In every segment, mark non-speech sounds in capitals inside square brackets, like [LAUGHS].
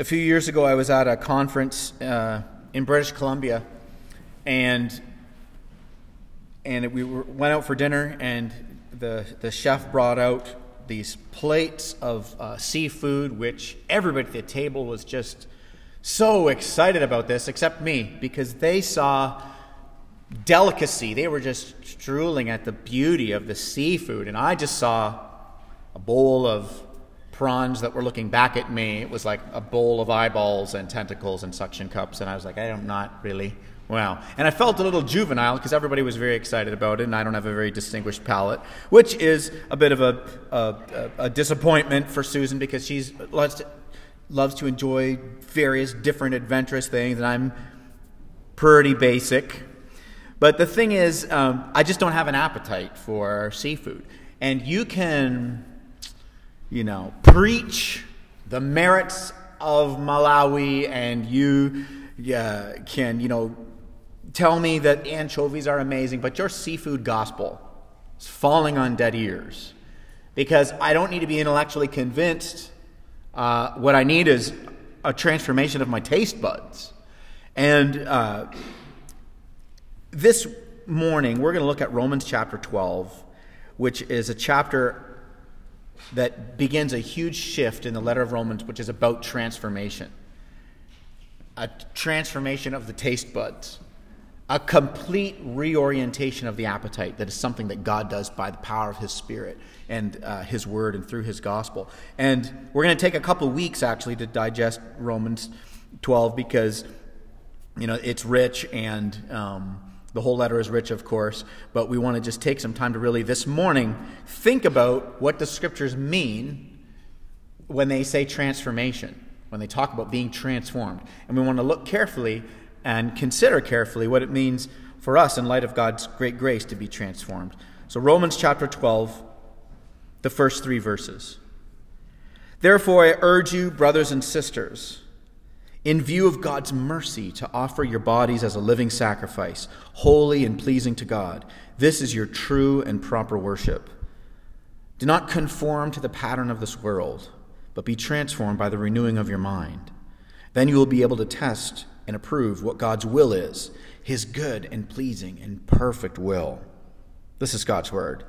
A few years ago, I was at a conference uh, in British Columbia, and and we were, went out for dinner, and the the chef brought out these plates of uh, seafood, which everybody at the table was just so excited about this, except me, because they saw delicacy. They were just drooling at the beauty of the seafood, and I just saw a bowl of prawns that were looking back at me. It was like a bowl of eyeballs and tentacles and suction cups, and I was like, I am not really Wow. And I felt a little juvenile because everybody was very excited about it, and I don't have a very distinguished palate, which is a bit of a, a, a disappointment for Susan because she loves to, loves to enjoy various different adventurous things, and I'm pretty basic. But the thing is, um, I just don't have an appetite for seafood. And you can, you know, preach the merits of Malawi, and you uh, can, you know, tell me that anchovies are amazing, but your seafood gospel is falling on dead ears. Because I don't need to be intellectually convinced. Uh, what I need is a transformation of my taste buds. And uh, this morning, we're going to look at Romans chapter 12, which is a chapter that begins a huge shift in the letter of Romans, which is about transformation a transformation of the taste buds a complete reorientation of the appetite that is something that God does by the power of His Spirit and uh, His Word and through His gospel. And we're going to take a couple weeks actually to digest Romans 12 because you know it's rich and um, the whole letter is rich, of course. But we want to just take some time to really this morning think about what the Scriptures mean when they say transformation. When they talk about being transformed. And we want to look carefully and consider carefully what it means for us in light of God's great grace to be transformed. So, Romans chapter 12, the first three verses. Therefore, I urge you, brothers and sisters, in view of God's mercy, to offer your bodies as a living sacrifice, holy and pleasing to God. This is your true and proper worship. Do not conform to the pattern of this world, but be transformed by the renewing of your mind. Then you will be able to test and approve what God's will is his good and pleasing and perfect will. This is God's word.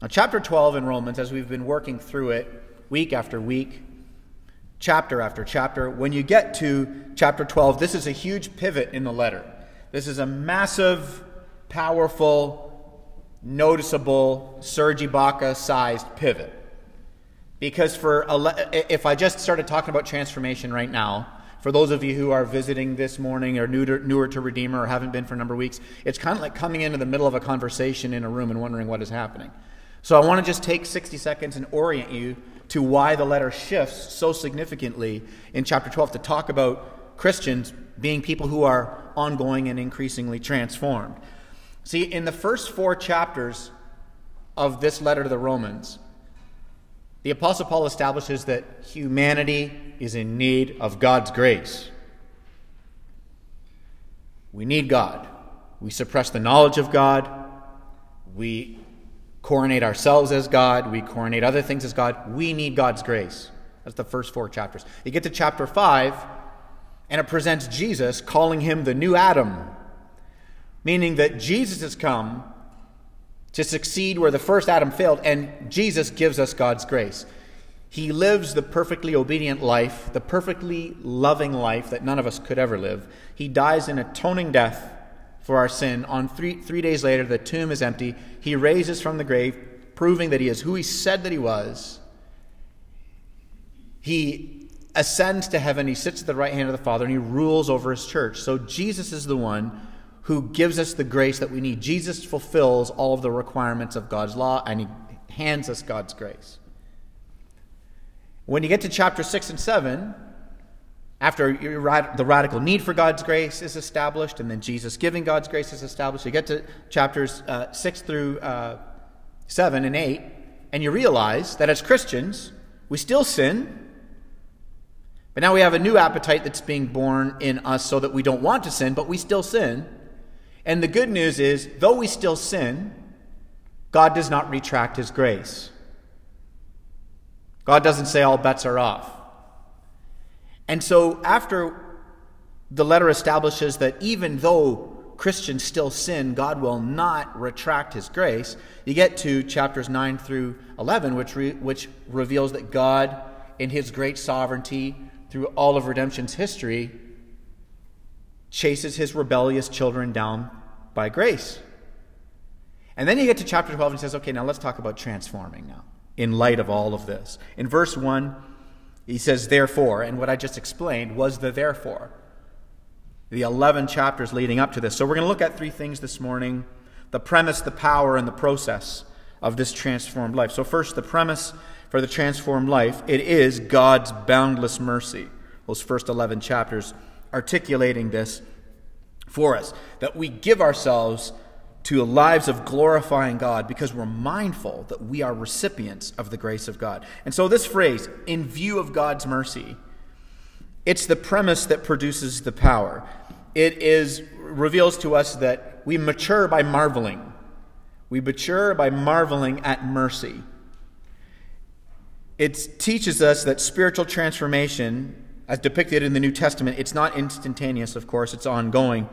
Now, chapter 12 in Romans, as we've been working through it week after week, chapter after chapter, when you get to chapter 12, this is a huge pivot in the letter. This is a massive, powerful, noticeable Serge Ibaka sized pivot. Because for if I just started talking about transformation right now, for those of you who are visiting this morning or new to, newer to Redeemer or haven't been for a number of weeks, it's kind of like coming into the middle of a conversation in a room and wondering what is happening. So I want to just take 60 seconds and orient you to why the letter shifts so significantly in chapter 12 to talk about Christians being people who are ongoing and increasingly transformed. See, in the first four chapters of this letter to the Romans, the Apostle Paul establishes that humanity is in need of God's grace. We need God. We suppress the knowledge of God. We coronate ourselves as God. We coronate other things as God. We need God's grace. That's the first four chapters. You get to chapter 5, and it presents Jesus, calling him the new Adam, meaning that Jesus has come to succeed where the first Adam failed, and Jesus gives us God's grace. He lives the perfectly obedient life, the perfectly loving life that none of us could ever live. He dies an atoning death for our sin. On three, three days later, the tomb is empty. He raises from the grave, proving that he is who he said that he was. He ascends to heaven. He sits at the right hand of the Father, and he rules over his church. So Jesus is the one who gives us the grace that we need. Jesus fulfills all of the requirements of God's law, and he hands us God's grace. When you get to chapter 6 and 7, after the radical need for God's grace is established, and then Jesus giving God's grace is established, you get to chapters uh, 6 through uh, 7 and 8, and you realize that as Christians, we still sin, but now we have a new appetite that's being born in us so that we don't want to sin, but we still sin. And the good news is, though we still sin, God does not retract his grace. God doesn't say all bets are off. And so, after the letter establishes that even though Christians still sin, God will not retract his grace, you get to chapters 9 through 11, which, re- which reveals that God, in his great sovereignty through all of redemption's history, chases his rebellious children down by grace. And then you get to chapter 12 and says, okay, now let's talk about transforming now, in light of all of this. In verse 1, he says, therefore, and what I just explained was the therefore. The 11 chapters leading up to this. So we're going to look at three things this morning the premise, the power, and the process of this transformed life. So, first, the premise for the transformed life it is God's boundless mercy. Those first 11 chapters articulating this for us. That we give ourselves to lives of glorifying God because we're mindful that we are recipients of the grace of God. And so, this phrase, in view of God's mercy, it's the premise that produces the power. It is reveals to us that we mature by marveling. We mature by marveling at mercy. It teaches us that spiritual transformation, as depicted in the New Testament, it's not instantaneous, of course, it's ongoing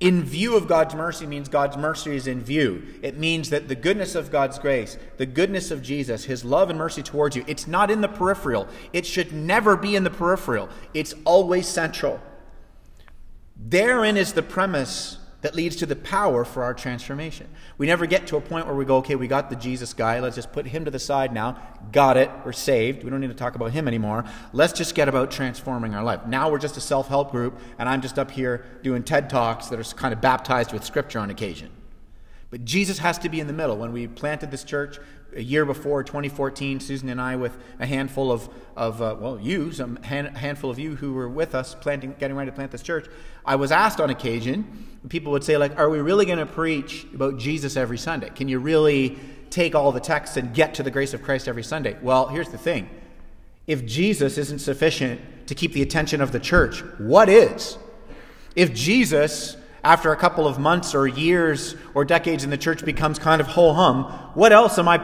in view of God's mercy means God's mercy is in view. It means that the goodness of God's grace, the goodness of Jesus, his love and mercy towards you, it's not in the peripheral. It should never be in the peripheral. It's always central. Therein is the premise that leads to the power for our transformation. We never get to a point where we go, okay, we got the Jesus guy, let's just put him to the side now. Got it, we're saved. We don't need to talk about him anymore. Let's just get about transforming our life. Now we're just a self help group, and I'm just up here doing TED Talks that are kind of baptized with scripture on occasion. But Jesus has to be in the middle. When we planted this church a year before, 2014, Susan and I, with a handful of, of uh, well, you, some hand, handful of you who were with us planting, getting ready to plant this church, I was asked on occasion, people would say, like, are we really going to preach about Jesus every Sunday? Can you really take all the texts and get to the grace of Christ every Sunday? Well, here's the thing. If Jesus isn't sufficient to keep the attention of the church, what is? If Jesus after a couple of months or years or decades in the church becomes kind of ho hum, what else am I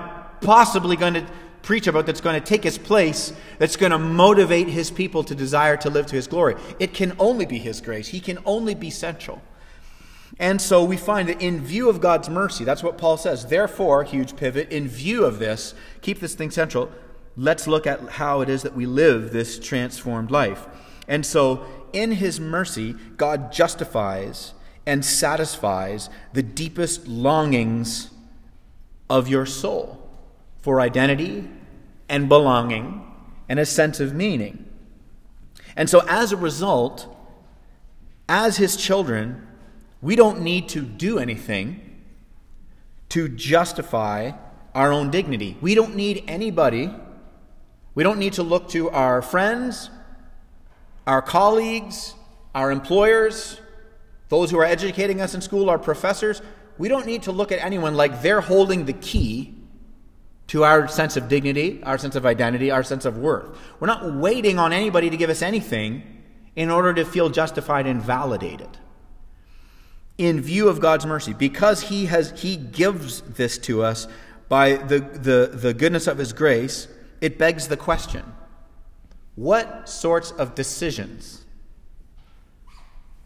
possibly going to preach about that's going to take his place, that's going to motivate his people to desire to live to his glory? It can only be his grace. He can only be central. And so we find that in view of God's mercy, that's what Paul says. Therefore, huge pivot, in view of this, keep this thing central. Let's look at how it is that we live this transformed life. And so, in his mercy, God justifies and satisfies the deepest longings of your soul for identity and belonging and a sense of meaning. And so, as a result, as his children, we don't need to do anything to justify our own dignity. We don't need anybody. We don't need to look to our friends, our colleagues, our employers, those who are educating us in school, our professors, we don't need to look at anyone like they're holding the key to our sense of dignity, our sense of identity, our sense of worth. We're not waiting on anybody to give us anything in order to feel justified and validated. In view of God's mercy, because He has He gives this to us by the, the, the goodness of His grace, it begs the question what sorts of decisions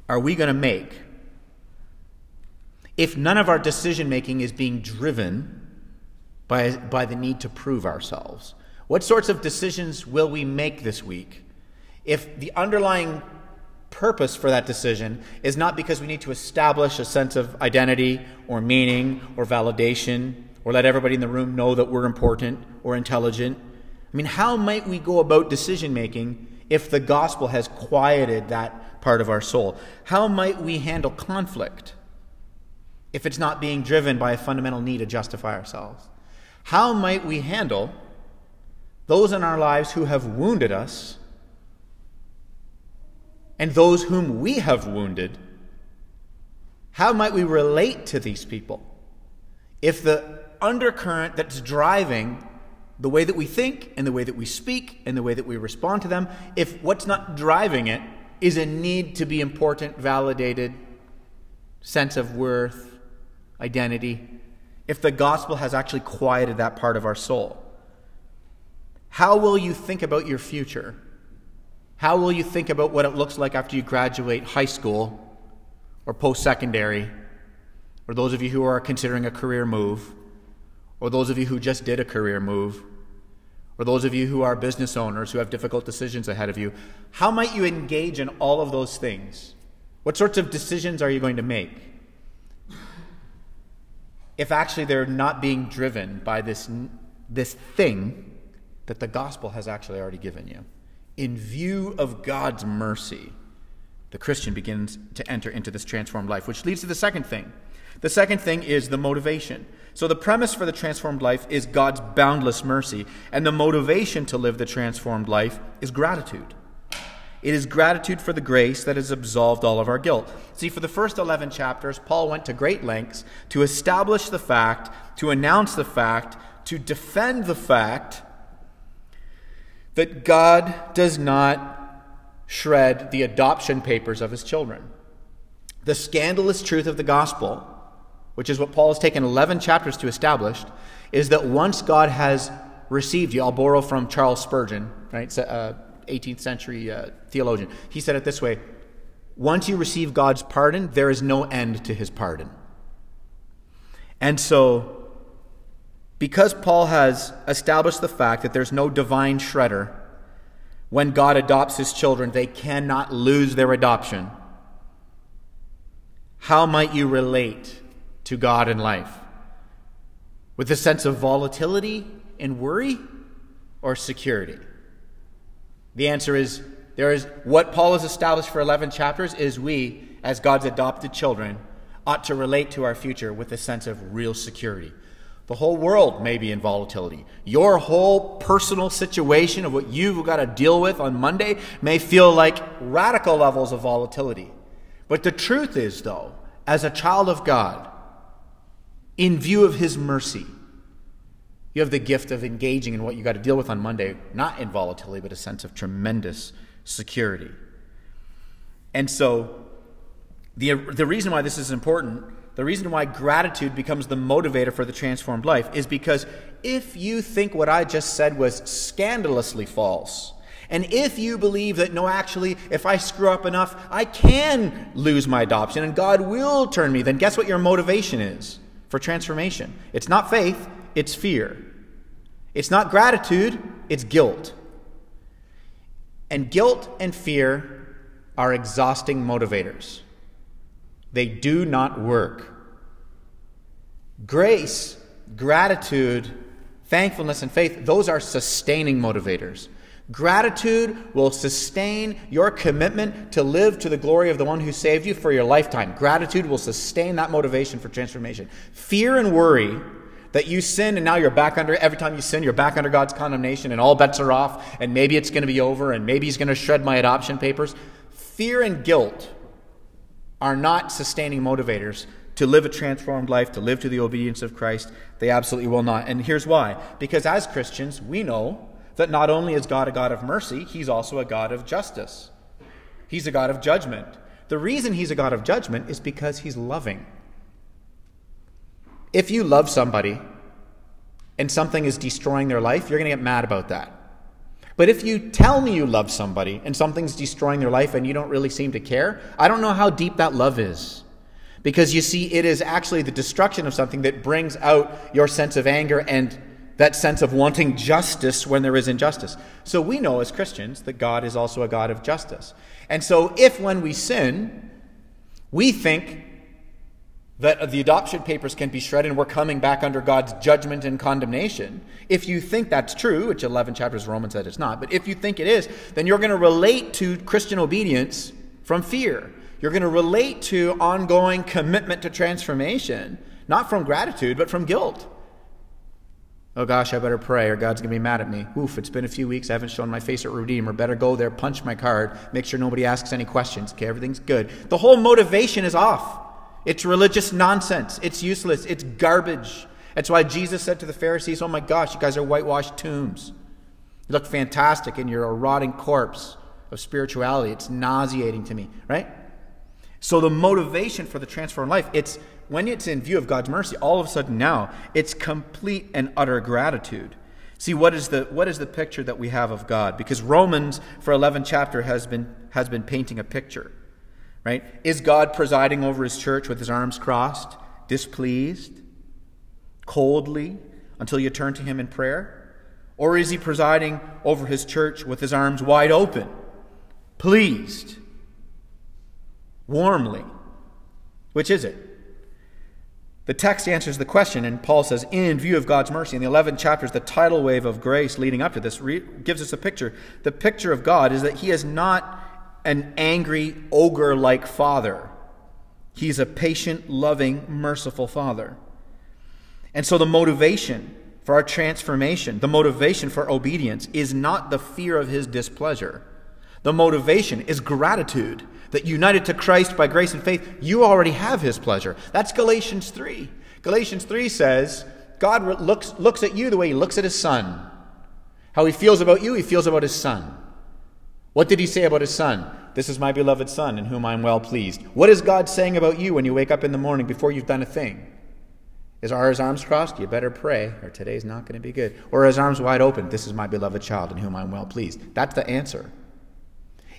are we going to make if none of our decision making is being driven by, by the need to prove ourselves? What sorts of decisions will we make this week if the underlying purpose for that decision is not because we need to establish a sense of identity or meaning or validation or let everybody in the room know that we're important or intelligent? I mean, how might we go about decision making if the gospel has quieted that part of our soul. How might we handle conflict if it's not being driven by a fundamental need to justify ourselves? How might we handle those in our lives who have wounded us and those whom we have wounded? How might we relate to these people if the undercurrent that's driving the way that we think and the way that we speak and the way that we respond to them, if what's not driving it is a need to be important, validated, sense of worth, identity, if the gospel has actually quieted that part of our soul? How will you think about your future How will you think about what it looks like after you graduate high school or post secondary, or those of you who are considering a career move, or those of you who just did a career move, or those of you who are business owners who have difficult decisions ahead of you? How might you engage in all of those things? What sorts of decisions are you going to make? If actually they're not being driven by this, this thing that the gospel has actually already given you. In view of God's mercy, the Christian begins to enter into this transformed life, which leads to the second thing. The second thing is the motivation. So, the premise for the transformed life is God's boundless mercy, and the motivation to live the transformed life is gratitude. It is gratitude for the grace that has absolved all of our guilt. See, for the first 11 chapters, Paul went to great lengths to establish the fact, to announce the fact, to defend the fact that God does not shred the adoption papers of his children. The scandalous truth of the gospel, which is what Paul has taken 11 chapters to establish, is that once God has received you, I'll borrow from Charles Spurgeon, right? Uh, 18th century uh, theologian. He said it this way Once you receive God's pardon, there is no end to his pardon. And so, because Paul has established the fact that there's no divine shredder, when God adopts his children, they cannot lose their adoption. How might you relate to God in life? With a sense of volatility and worry or security? The answer is there is what Paul has established for 11 chapters is we, as God's adopted children, ought to relate to our future with a sense of real security. The whole world may be in volatility. Your whole personal situation of what you've got to deal with on Monday may feel like radical levels of volatility. But the truth is, though, as a child of God, in view of His mercy, you have the gift of engaging in what you got to deal with on Monday, not in volatility, but a sense of tremendous security. And so, the, the reason why this is important, the reason why gratitude becomes the motivator for the transformed life, is because if you think what I just said was scandalously false, and if you believe that, no, actually, if I screw up enough, I can lose my adoption and God will turn me, then guess what your motivation is for transformation? It's not faith, it's fear. It's not gratitude, it's guilt. And guilt and fear are exhausting motivators, they do not work. Grace, gratitude, thankfulness, and faith, those are sustaining motivators. Gratitude will sustain your commitment to live to the glory of the one who saved you for your lifetime. Gratitude will sustain that motivation for transformation. Fear and worry that you sin and now you're back under, every time you sin, you're back under God's condemnation and all bets are off and maybe it's going to be over and maybe He's going to shred my adoption papers. Fear and guilt are not sustaining motivators to live a transformed life, to live to the obedience of Christ. They absolutely will not. And here's why. Because as Christians, we know that not only is God a God of mercy, He's also a God of justice. He's a God of judgment. The reason He's a God of judgment is because He's loving. If you love somebody and something is destroying their life, you're going to get mad about that. But if you tell me you love somebody and something's destroying their life and you don't really seem to care, I don't know how deep that love is. Because you see, it is actually the destruction of something that brings out your sense of anger and that sense of wanting justice when there is injustice. So we know as Christians that God is also a God of justice. And so if when we sin, we think that the adoption papers can be shredded and we're coming back under God's judgment and condemnation, if you think that's true, which 11 chapters of Romans said it's not, but if you think it is, then you're going to relate to Christian obedience from fear. You're going to relate to ongoing commitment to transformation, not from gratitude, but from guilt. Oh gosh, I better pray or God's going to be mad at me. Oof, it's been a few weeks. I haven't shown my face at Redeemer. Better go there, punch my card, make sure nobody asks any questions. Okay, everything's good. The whole motivation is off. It's religious nonsense. It's useless. It's garbage. That's why Jesus said to the Pharisees, Oh my gosh, you guys are whitewashed tombs. You look fantastic and you're a rotting corpse of spirituality. It's nauseating to me, right? So the motivation for the transformed life, it's when it's in view of God's mercy, all of a sudden now, it's complete and utter gratitude. See, what is the, what is the picture that we have of God? Because Romans, for 11 chapter, has been, has been painting a picture. Right? Is God presiding over his church with his arms crossed, displeased, coldly, until you turn to him in prayer? Or is he presiding over his church with his arms wide open, pleased, warmly? Which is it? The text answers the question, and Paul says, in view of God's mercy. In the 11 chapters, the tidal wave of grace leading up to this re- gives us a picture. The picture of God is that He is not an angry, ogre like father, He's a patient, loving, merciful father. And so the motivation for our transformation, the motivation for obedience, is not the fear of His displeasure. The motivation is gratitude that united to Christ by grace and faith, you already have his pleasure. That's Galatians 3. Galatians 3 says, God looks, looks at you the way he looks at his son. How he feels about you, he feels about his son. What did he say about his son? This is my beloved son in whom I am well pleased. What is God saying about you when you wake up in the morning before you've done a thing? Is are his arms crossed? You better pray, or today's not going to be good. Or his arms wide open? This is my beloved child in whom I am well pleased. That's the answer.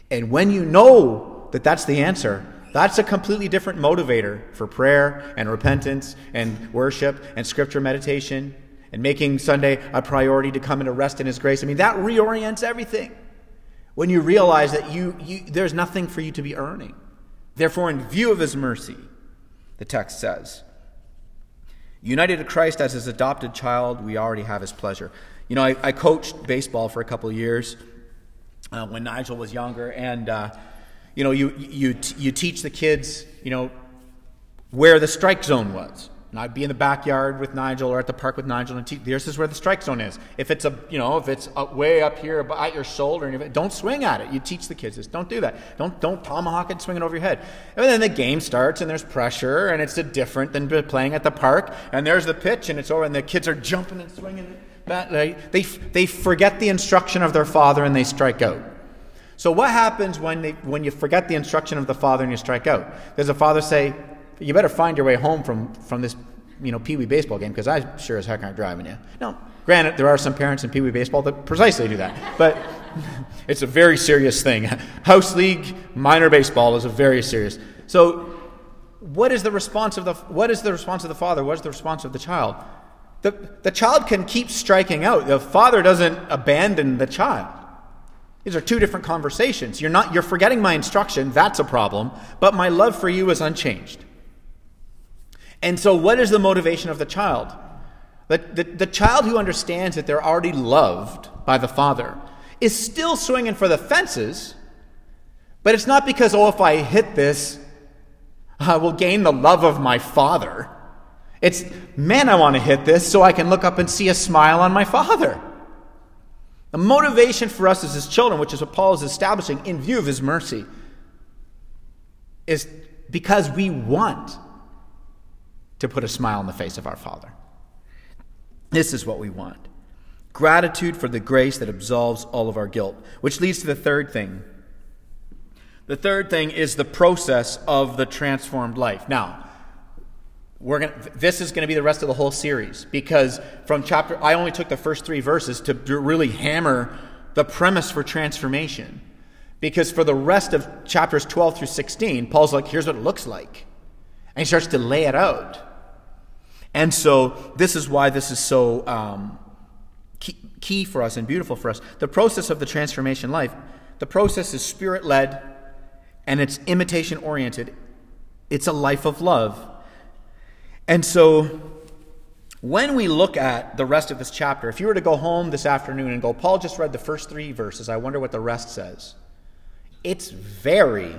And when you know that that's the answer, that's a completely different motivator for prayer and repentance and worship and scripture meditation and making Sunday a priority to come and rest in His grace. I mean, that reorients everything when you realize that you, you, there's nothing for you to be earning. Therefore, in view of His mercy, the text says, United to Christ as His adopted child, we already have His pleasure. You know, I, I coached baseball for a couple of years uh, when Nigel was younger, and uh, you know, you, you, you teach the kids, you know, where the strike zone was. And I'd be in the backyard with Nigel or at the park with Nigel and teach, this is where the strike zone is. If it's a, you know, if it's way up here at your shoulder, and don't swing at it. You teach the kids this. Don't do that. Don't, don't tomahawk it, swing it over your head. And then the game starts and there's pressure and it's different than playing at the park. And there's the pitch and it's over and the kids are jumping and swinging. They, they, they forget the instruction of their father and they strike out. So what happens when, they, when you forget the instruction of the father and you strike out? Does the father say, you better find your way home from, from this you know, Pee Wee baseball game because I sure as heck aren't driving you. No, granted, there are some parents in Pee Wee baseball that precisely do that, but [LAUGHS] it's a very serious thing. House league minor baseball is a very serious. So, what is the response of the what is the response of the father? What is the response of the child? The, the child can keep striking out. The father doesn't abandon the child. These are two different conversations. You're not you're forgetting my instruction, that's a problem, but my love for you is unchanged. And so what is the motivation of the child? The, the, the child who understands that they're already loved by the father is still swinging for the fences, but it's not because, oh, if I hit this, I will gain the love of my father. It's, man, I want to hit this so I can look up and see a smile on my father. The motivation for us as his children, which is what Paul is establishing in view of his mercy, is because we want to put a smile on the face of our Father. This is what we want gratitude for the grace that absolves all of our guilt, which leads to the third thing. The third thing is the process of the transformed life. Now, we're going this is going to be the rest of the whole series because from chapter I only took the first 3 verses to really hammer the premise for transformation. Because for the rest of chapters 12 through 16, Paul's like, here's what it looks like. And he starts to lay it out. And so this is why this is so um, key, key for us and beautiful for us. The process of the transformation life, the process is spirit led and it's imitation oriented. It's a life of love. And so, when we look at the rest of this chapter, if you were to go home this afternoon and go, Paul just read the first three verses, I wonder what the rest says. It's very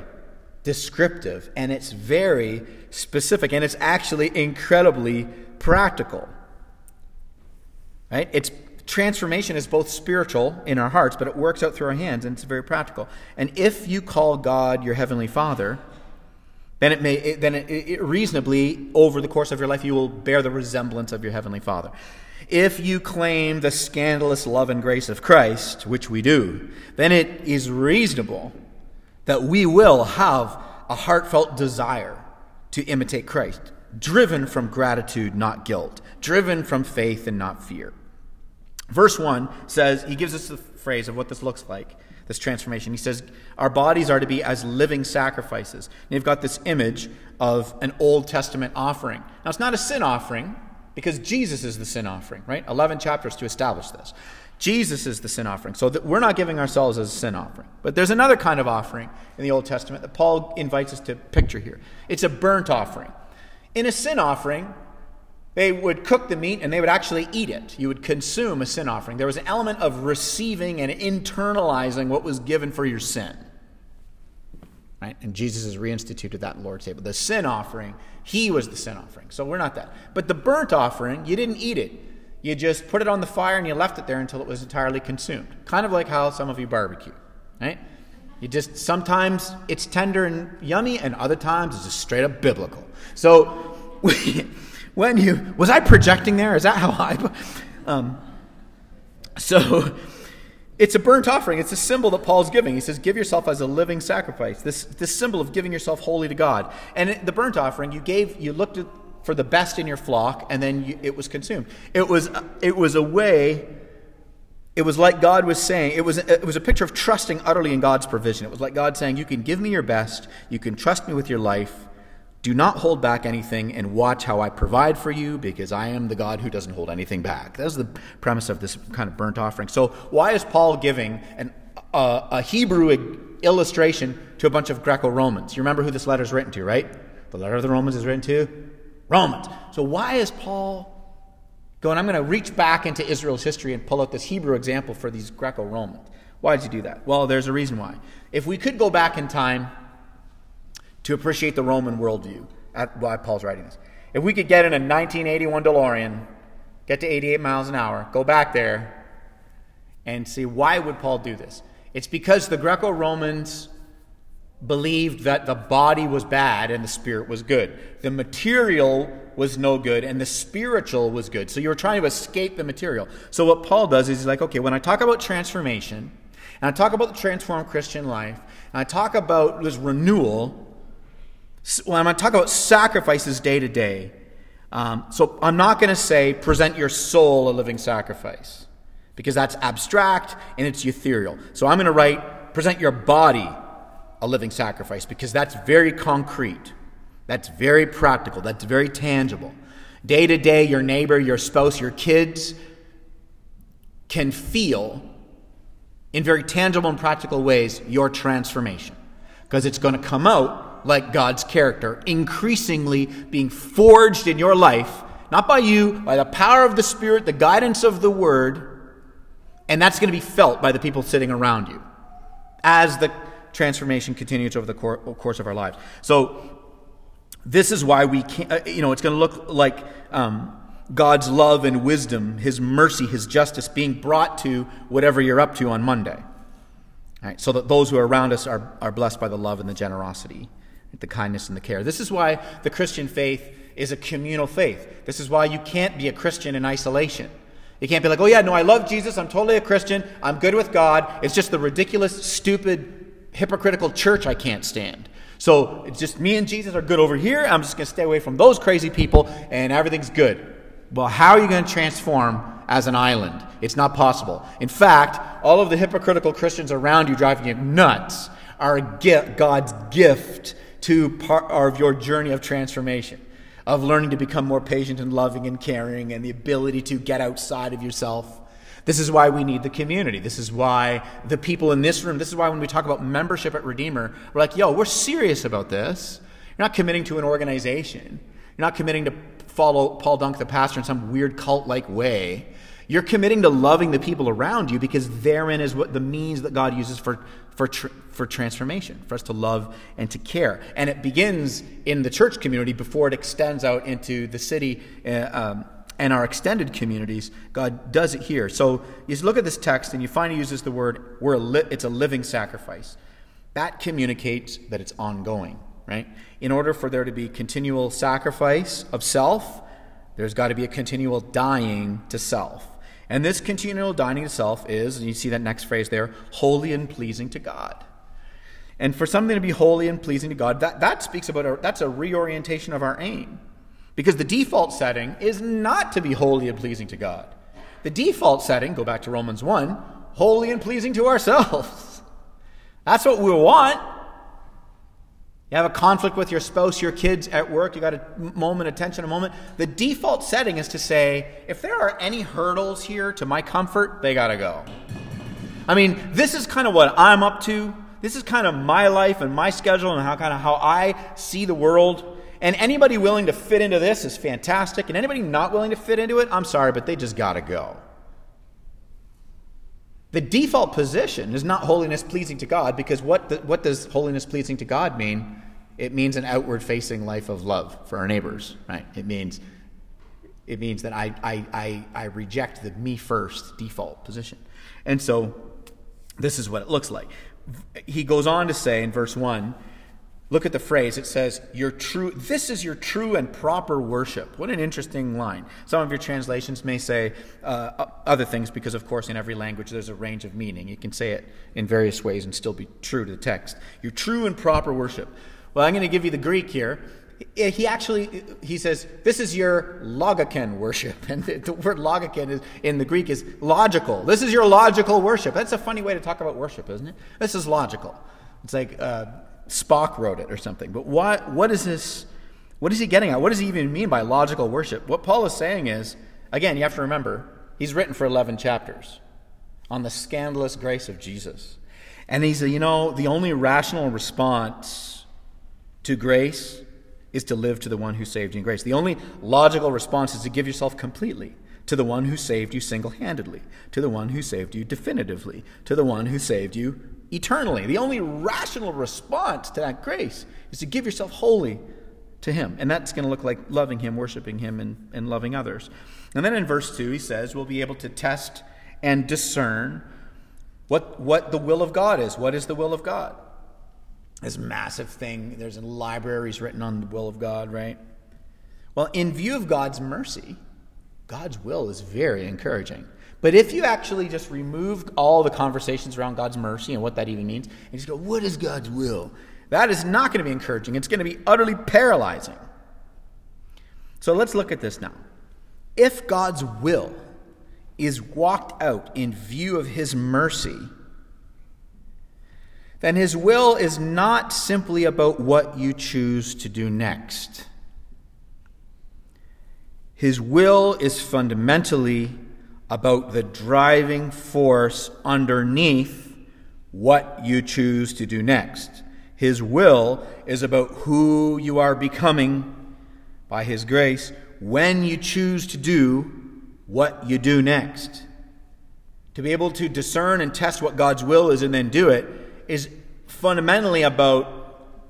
descriptive and it's very specific and it's actually incredibly practical. Right? It's transformation is both spiritual in our hearts, but it works out through our hands and it's very practical. And if you call God your heavenly Father, then it may then it, it, reasonably over the course of your life you will bear the resemblance of your heavenly father if you claim the scandalous love and grace of christ which we do then it is reasonable that we will have a heartfelt desire to imitate christ driven from gratitude not guilt driven from faith and not fear Verse 1 says, he gives us the phrase of what this looks like, this transformation. He says, Our bodies are to be as living sacrifices. And you've got this image of an Old Testament offering. Now, it's not a sin offering because Jesus is the sin offering, right? 11 chapters to establish this. Jesus is the sin offering. So that we're not giving ourselves as a sin offering. But there's another kind of offering in the Old Testament that Paul invites us to picture here. It's a burnt offering. In a sin offering, they would cook the meat and they would actually eat it. You would consume a sin offering. There was an element of receiving and internalizing what was given for your sin. Right? And Jesus has reinstituted that in the Lord's table. The sin offering, he was the sin offering. So we're not that. But the burnt offering, you didn't eat it. You just put it on the fire and you left it there until it was entirely consumed. Kind of like how some of you barbecue, right? You just sometimes it's tender and yummy, and other times it's just straight up biblical. So [LAUGHS] when you was I projecting there? Is that how I? Um, so it's a burnt offering. It's a symbol that Paul's giving. He says, "Give yourself as a living sacrifice." This this symbol of giving yourself wholly to God. And the burnt offering, you gave, you looked at, for the best in your flock, and then you, it was consumed. It was it was a way. It was like God was saying. It was it was a picture of trusting utterly in God's provision. It was like God saying, "You can give me your best. You can trust me with your life." Do not hold back anything and watch how I provide for you because I am the God who doesn't hold anything back. That's the premise of this kind of burnt offering. So, why is Paul giving an, uh, a Hebrew illustration to a bunch of Greco Romans? You remember who this letter is written to, right? The letter of the Romans is written to Romans. So, why is Paul going, I'm going to reach back into Israel's history and pull out this Hebrew example for these Greco Romans? Why did you do that? Well, there's a reason why. If we could go back in time, to appreciate the Roman worldview at why Paul's writing this. If we could get in a 1981 DeLorean, get to 88 miles an hour, go back there, and see why would Paul do this? It's because the Greco-Romans believed that the body was bad and the spirit was good. The material was no good and the spiritual was good. So you were trying to escape the material. So what Paul does is he's like, okay, when I talk about transformation, and I talk about the transformed Christian life, and I talk about this renewal, when I'm going to talk about sacrifices day to day, um, so I'm not going to say present your soul a living sacrifice because that's abstract and it's ethereal. So I'm going to write present your body a living sacrifice because that's very concrete. That's very practical. That's very tangible. Day to day, your neighbor, your spouse, your kids can feel in very tangible and practical ways your transformation because it's going to come out like God's character, increasingly being forged in your life, not by you, by the power of the Spirit, the guidance of the Word, and that's going to be felt by the people sitting around you as the transformation continues over the course of our lives. So, this is why we can't, uh, you know, it's going to look like um, God's love and wisdom, His mercy, His justice being brought to whatever you're up to on Monday. Right, so that those who are around us are, are blessed by the love and the generosity the kindness and the care. This is why the Christian faith is a communal faith. This is why you can't be a Christian in isolation. You can't be like, oh, yeah, no, I love Jesus. I'm totally a Christian. I'm good with God. It's just the ridiculous, stupid, hypocritical church I can't stand. So it's just me and Jesus are good over here. I'm just going to stay away from those crazy people, and everything's good. Well, how are you going to transform as an island? It's not possible. In fact, all of the hypocritical Christians around you driving you nuts are God's gift to part of your journey of transformation, of learning to become more patient and loving and caring, and the ability to get outside of yourself. This is why we need the community. This is why the people in this room, this is why when we talk about membership at Redeemer, we're like, yo, we're serious about this. You're not committing to an organization. You're not committing to follow Paul Dunk, the pastor, in some weird cult like way. You're committing to loving the people around you because therein is what the means that God uses for for, tr- for transformation, for us to love and to care. And it begins in the church community before it extends out into the city uh, um, and our extended communities. God does it here. So you look at this text and you find he uses the word, we're li- it's a living sacrifice. That communicates that it's ongoing, right? In order for there to be continual sacrifice of self, there's got to be a continual dying to self. And this continual dying to self is, and you see that next phrase there, holy and pleasing to God. And for something to be holy and pleasing to God, that, that speaks about a, that's a reorientation of our aim. Because the default setting is not to be holy and pleasing to God. The default setting, go back to Romans 1, holy and pleasing to ourselves. [LAUGHS] That's what we want. You have a conflict with your spouse, your kids at work, you got a moment of tension, a moment. The default setting is to say, if there are any hurdles here to my comfort, they got to go. I mean, this is kind of what I'm up to. This is kind of my life and my schedule and how kind of how I see the world. And anybody willing to fit into this is fantastic. And anybody not willing to fit into it, I'm sorry, but they just got to go. The default position is not holiness pleasing to God because what, the, what does holiness pleasing to God mean? It means an outward facing life of love for our neighbors, right? It means, it means that I, I, I, I reject the me first default position. And so this is what it looks like. He goes on to say in verse 1 Look at the phrase. It says, "Your true. This is your true and proper worship." What an interesting line. Some of your translations may say uh, other things because, of course, in every language there's a range of meaning. You can say it in various ways and still be true to the text. Your true and proper worship. Well, I'm going to give you the Greek here. He actually he says this is your logiken worship, [LAUGHS] and the word logiken is in the Greek is logical. This is your logical worship. That's a funny way to talk about worship, isn't it? This is logical. It's like. Uh, Spock wrote it or something. But what, what is this? What is he getting at? What does he even mean by logical worship? What Paul is saying is, again, you have to remember, he's written for 11 chapters on the scandalous grace of Jesus. And he's, you know, the only rational response to grace is to live to the one who saved you in grace. The only logical response is to give yourself completely to the one who saved you single handedly, to the one who saved you definitively, to the one who saved you eternally. The only rational response to that grace is to give yourself wholly to Him. And that's going to look like loving Him, worshiping Him, and, and loving others. And then in verse 2, he says, we'll be able to test and discern what, what the will of God is. What is the will of God? This massive thing, there's libraries written on the will of God, right? Well, in view of God's mercy, God's will is very encouraging. But if you actually just remove all the conversations around God's mercy and what that even means, and just go, what is God's will? That is not going to be encouraging. It's going to be utterly paralyzing. So let's look at this now. If God's will is walked out in view of his mercy, then his will is not simply about what you choose to do next. His will is fundamentally about the driving force underneath what you choose to do next. His will is about who you are becoming by His grace when you choose to do what you do next. To be able to discern and test what God's will is and then do it is fundamentally about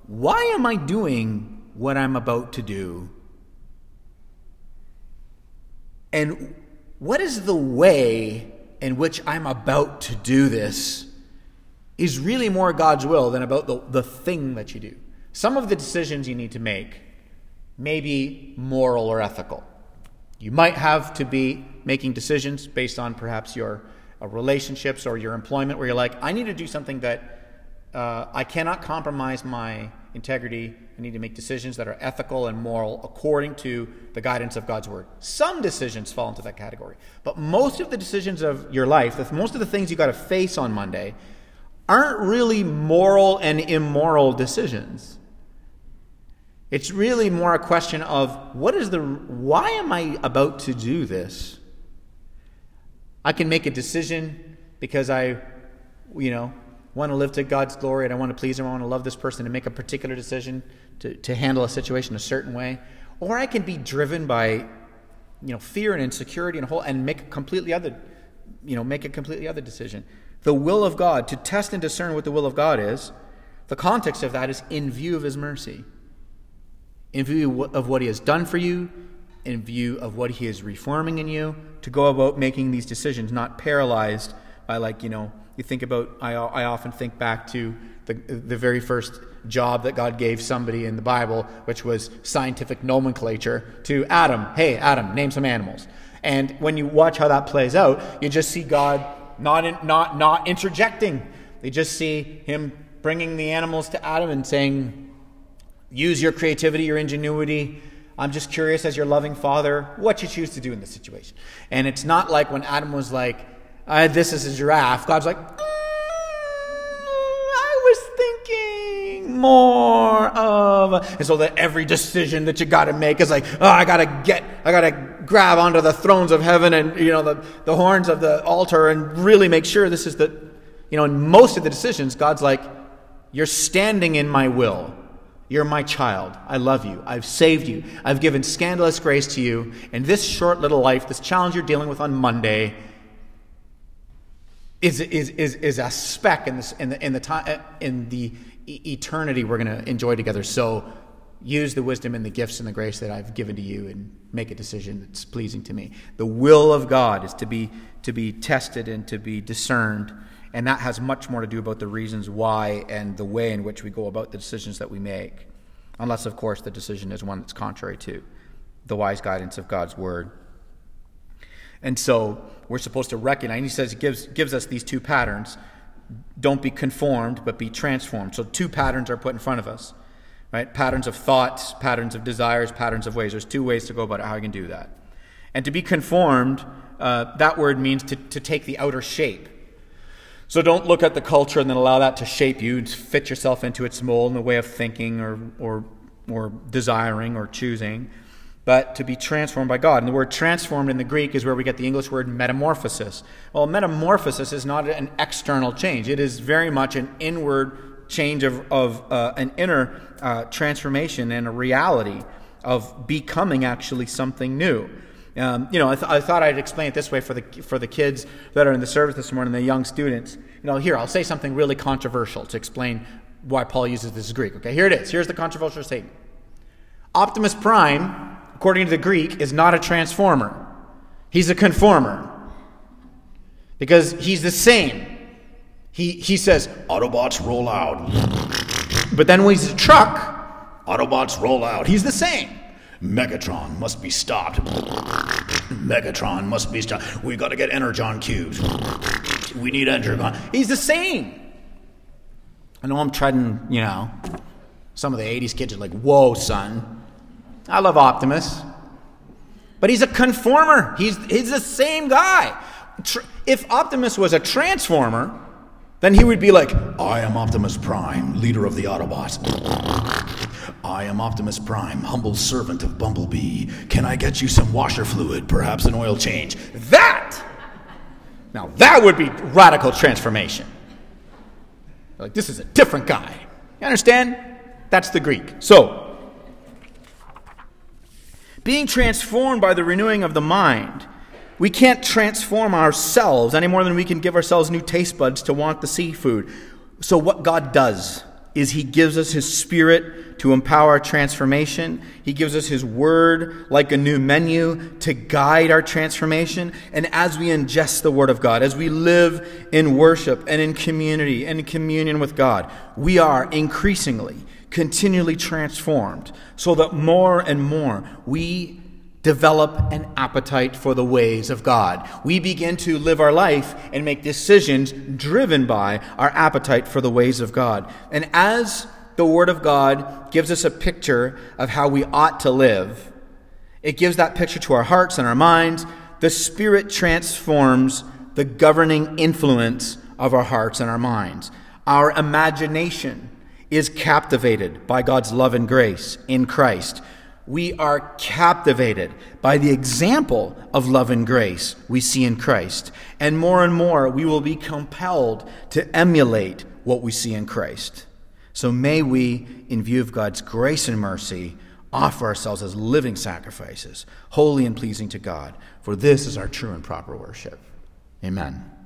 why am I doing what I'm about to do? And what is the way in which I'm about to do this is really more God's will than about the, the thing that you do. Some of the decisions you need to make may be moral or ethical. You might have to be making decisions based on perhaps your uh, relationships or your employment where you're like, I need to do something that uh, I cannot compromise my integrity. I need to make decisions that are ethical and moral according to the guidance of God's word. Some decisions fall into that category, but most of the decisions of your life, most of the things you got to face on Monday, aren't really moral and immoral decisions. It's really more a question of what is the why am I about to do this? I can make a decision because I you know want to live to God's glory and I want to please Him, I want to love this person and make a particular decision to, to handle a situation a certain way. Or I can be driven by, you know, fear and insecurity and whole and make a completely other, you know, make a completely other decision. The will of God, to test and discern what the will of God is, the context of that is in view of His mercy, in view of what He has done for you, in view of what He is reforming in you, to go about making these decisions, not paralyzed by, like, you know, you think about, I, I often think back to the, the very first job that God gave somebody in the Bible, which was scientific nomenclature, to Adam. Hey, Adam, name some animals. And when you watch how that plays out, you just see God not, in, not, not interjecting. You just see him bringing the animals to Adam and saying, use your creativity, your ingenuity, I'm just curious, as your loving father, what you choose to do in this situation. And it's not like when Adam was like, uh, This is a giraffe. God's like, mm, I was thinking more of. And so that every decision that you got to make is like, Oh, I got to get, I got to grab onto the thrones of heaven and, you know, the, the horns of the altar and really make sure this is the, you know, in most of the decisions, God's like, You're standing in my will. You're my child. I love you. I've saved you. I've given scandalous grace to you. And this short little life, this challenge you're dealing with on Monday, is, is, is, is a speck in, this, in, the, in, the, time, uh, in the eternity we're going to enjoy together. So use the wisdom and the gifts and the grace that I've given to you and make a decision that's pleasing to me. The will of God is to be, to be tested and to be discerned. And that has much more to do about the reasons why and the way in which we go about the decisions that we make. Unless, of course, the decision is one that's contrary to the wise guidance of God's word. And so we're supposed to recognize, and he says, he gives, gives us these two patterns. Don't be conformed, but be transformed. So two patterns are put in front of us, right? Patterns of thoughts, patterns of desires, patterns of ways. There's two ways to go about it, how you can do that. And to be conformed, uh, that word means to, to take the outer shape. So don't look at the culture and then allow that to shape you fit yourself into its mold in the way of thinking or, or, or desiring or choosing, but to be transformed by God. And the word transformed in the Greek is where we get the English word metamorphosis. Well, metamorphosis is not an external change, it is very much an inward change of, of uh, an inner uh, transformation and a reality of becoming actually something new. Um, you know, I, th- I, thought I'd explain it this way for the, for the kids that are in the service this morning, the young students. You know, here, I'll say something really controversial to explain why Paul uses this Greek. Okay, here it is. Here's the controversial statement Optimus Prime, according to the Greek, is not a transformer, he's a conformer. Because he's the same. He, he says, Autobots roll out. But then when he's a truck, Autobots roll out. He's the same. Megatron must be stopped. Megatron must be stopped. We got to get Energon cubes. We need Energon. He's the same. I know I'm treading, you know, some of the 80s kids are like, whoa, son. I love Optimus. But he's a conformer. He's, he's the same guy. If Optimus was a transformer, then he would be like, I am Optimus Prime, leader of the Autobots. I am Optimus Prime, humble servant of Bumblebee. Can I get you some washer fluid, perhaps an oil change? That! Now, that would be radical transformation. Like, this is a different guy. You understand? That's the Greek. So, being transformed by the renewing of the mind we can't transform ourselves any more than we can give ourselves new taste buds to want the seafood. So, what God does is He gives us His Spirit to empower our transformation. He gives us His Word like a new menu to guide our transformation. And as we ingest the Word of God, as we live in worship and in community and in communion with God, we are increasingly, continually transformed so that more and more we develop an appetite for the ways of God. We begin to live our life and make decisions driven by our appetite for the ways of God. And as the Word of God gives us a picture of how we ought to live, it gives that picture to our hearts and our minds. The Spirit transforms the governing influence of our hearts and our minds. Our imagination is captivated by God's love and grace in Christ we are captivated by the example of love and grace we see in Christ. And more and more, we will be compelled to emulate what we see in Christ. So may we, in view of God's grace and mercy, offer ourselves as living sacrifices, holy and pleasing to God, for this is our true and proper worship. Amen.